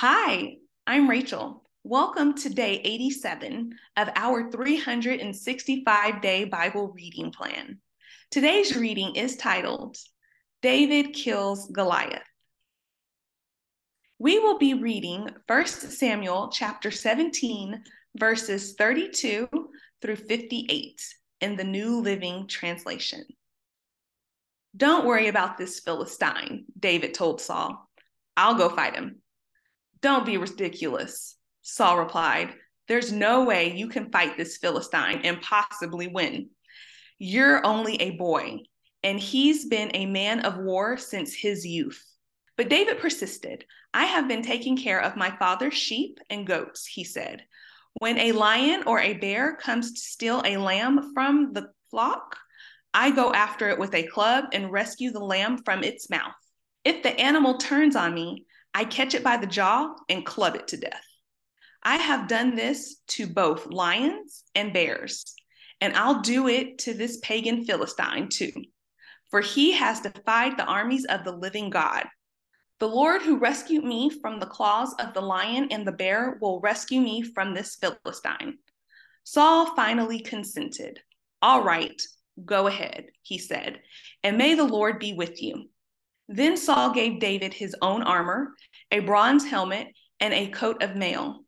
Hi, I'm Rachel. Welcome to day 87 of our 365 day Bible reading plan. Today's reading is titled David Kills Goliath. We will be reading 1 Samuel chapter 17, verses 32 through 58 in the New Living Translation. Don't worry about this Philistine, David told Saul. I'll go fight him. Don't be ridiculous, Saul replied. There's no way you can fight this Philistine and possibly win. You're only a boy, and he's been a man of war since his youth. But David persisted. I have been taking care of my father's sheep and goats, he said. When a lion or a bear comes to steal a lamb from the flock, I go after it with a club and rescue the lamb from its mouth. If the animal turns on me, I catch it by the jaw and club it to death. I have done this to both lions and bears, and I'll do it to this pagan Philistine too, for he has defied the armies of the living God. The Lord who rescued me from the claws of the lion and the bear will rescue me from this Philistine. Saul finally consented. All right, go ahead, he said, and may the Lord be with you. Then Saul gave David his own armor, a bronze helmet, and a coat of mail.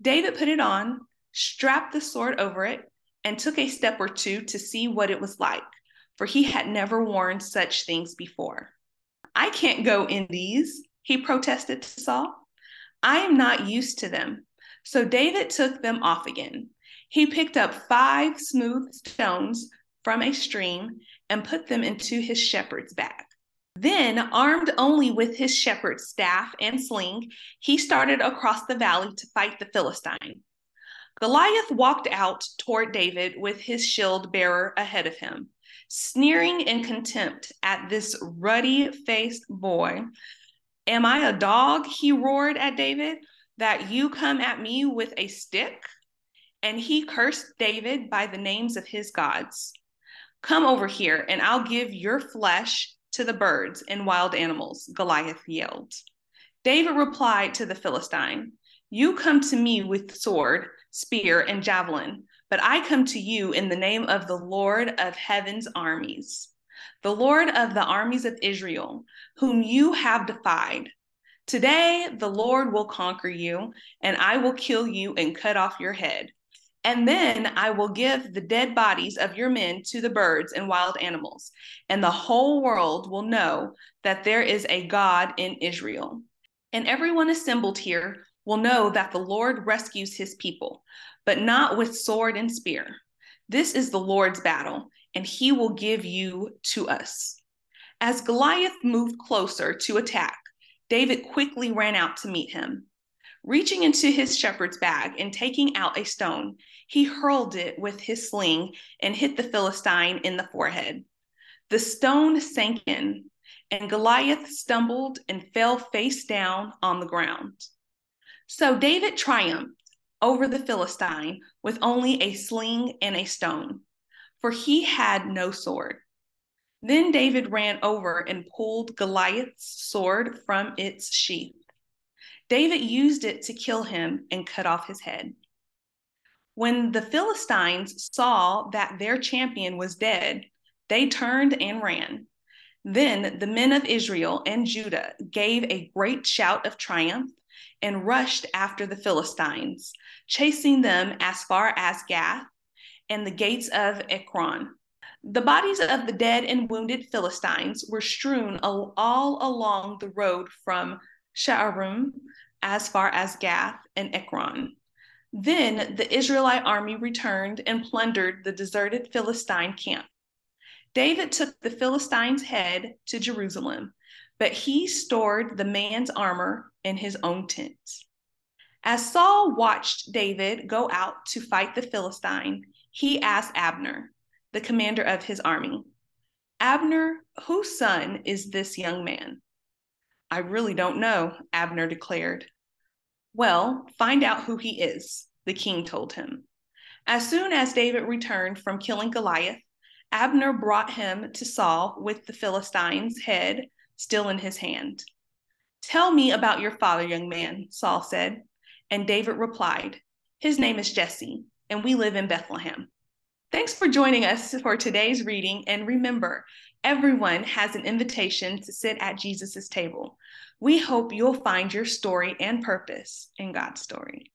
David put it on, strapped the sword over it, and took a step or two to see what it was like, for he had never worn such things before. I can't go in these, he protested to Saul. I am not used to them. So David took them off again. He picked up five smooth stones from a stream and put them into his shepherd's bag. Then, armed only with his shepherd's staff and sling, he started across the valley to fight the Philistine. Goliath walked out toward David with his shield bearer ahead of him, sneering in contempt at this ruddy faced boy. Am I a dog? He roared at David, that you come at me with a stick? And he cursed David by the names of his gods. Come over here, and I'll give your flesh to the birds and wild animals, Goliath yelled. David replied to the Philistine, You come to me with sword, spear, and javelin, but I come to you in the name of the Lord of heaven's armies, the Lord of the armies of Israel, whom you have defied. Today the Lord will conquer you, and I will kill you and cut off your head. And then I will give the dead bodies of your men to the birds and wild animals, and the whole world will know that there is a God in Israel. And everyone assembled here will know that the Lord rescues his people, but not with sword and spear. This is the Lord's battle, and he will give you to us. As Goliath moved closer to attack, David quickly ran out to meet him. Reaching into his shepherd's bag and taking out a stone, he hurled it with his sling and hit the Philistine in the forehead. The stone sank in, and Goliath stumbled and fell face down on the ground. So David triumphed over the Philistine with only a sling and a stone, for he had no sword. Then David ran over and pulled Goliath's sword from its sheath. David used it to kill him and cut off his head. When the Philistines saw that their champion was dead, they turned and ran. Then the men of Israel and Judah gave a great shout of triumph and rushed after the Philistines, chasing them as far as Gath and the gates of Ekron. The bodies of the dead and wounded Philistines were strewn all along the road from Shaaraim as far as Gath and Ekron. Then the Israelite army returned and plundered the deserted Philistine camp. David took the Philistine's head to Jerusalem, but he stored the man's armor in his own tent. As Saul watched David go out to fight the Philistine, he asked Abner, the commander of his army, Abner, whose son is this young man? I really don't know, Abner declared. Well, find out who he is, the king told him. As soon as David returned from killing Goliath, Abner brought him to Saul with the Philistine's head still in his hand. Tell me about your father, young man, Saul said. And David replied, His name is Jesse, and we live in Bethlehem. Thanks for joining us for today's reading. And remember, everyone has an invitation to sit at Jesus' table. We hope you'll find your story and purpose in God's story.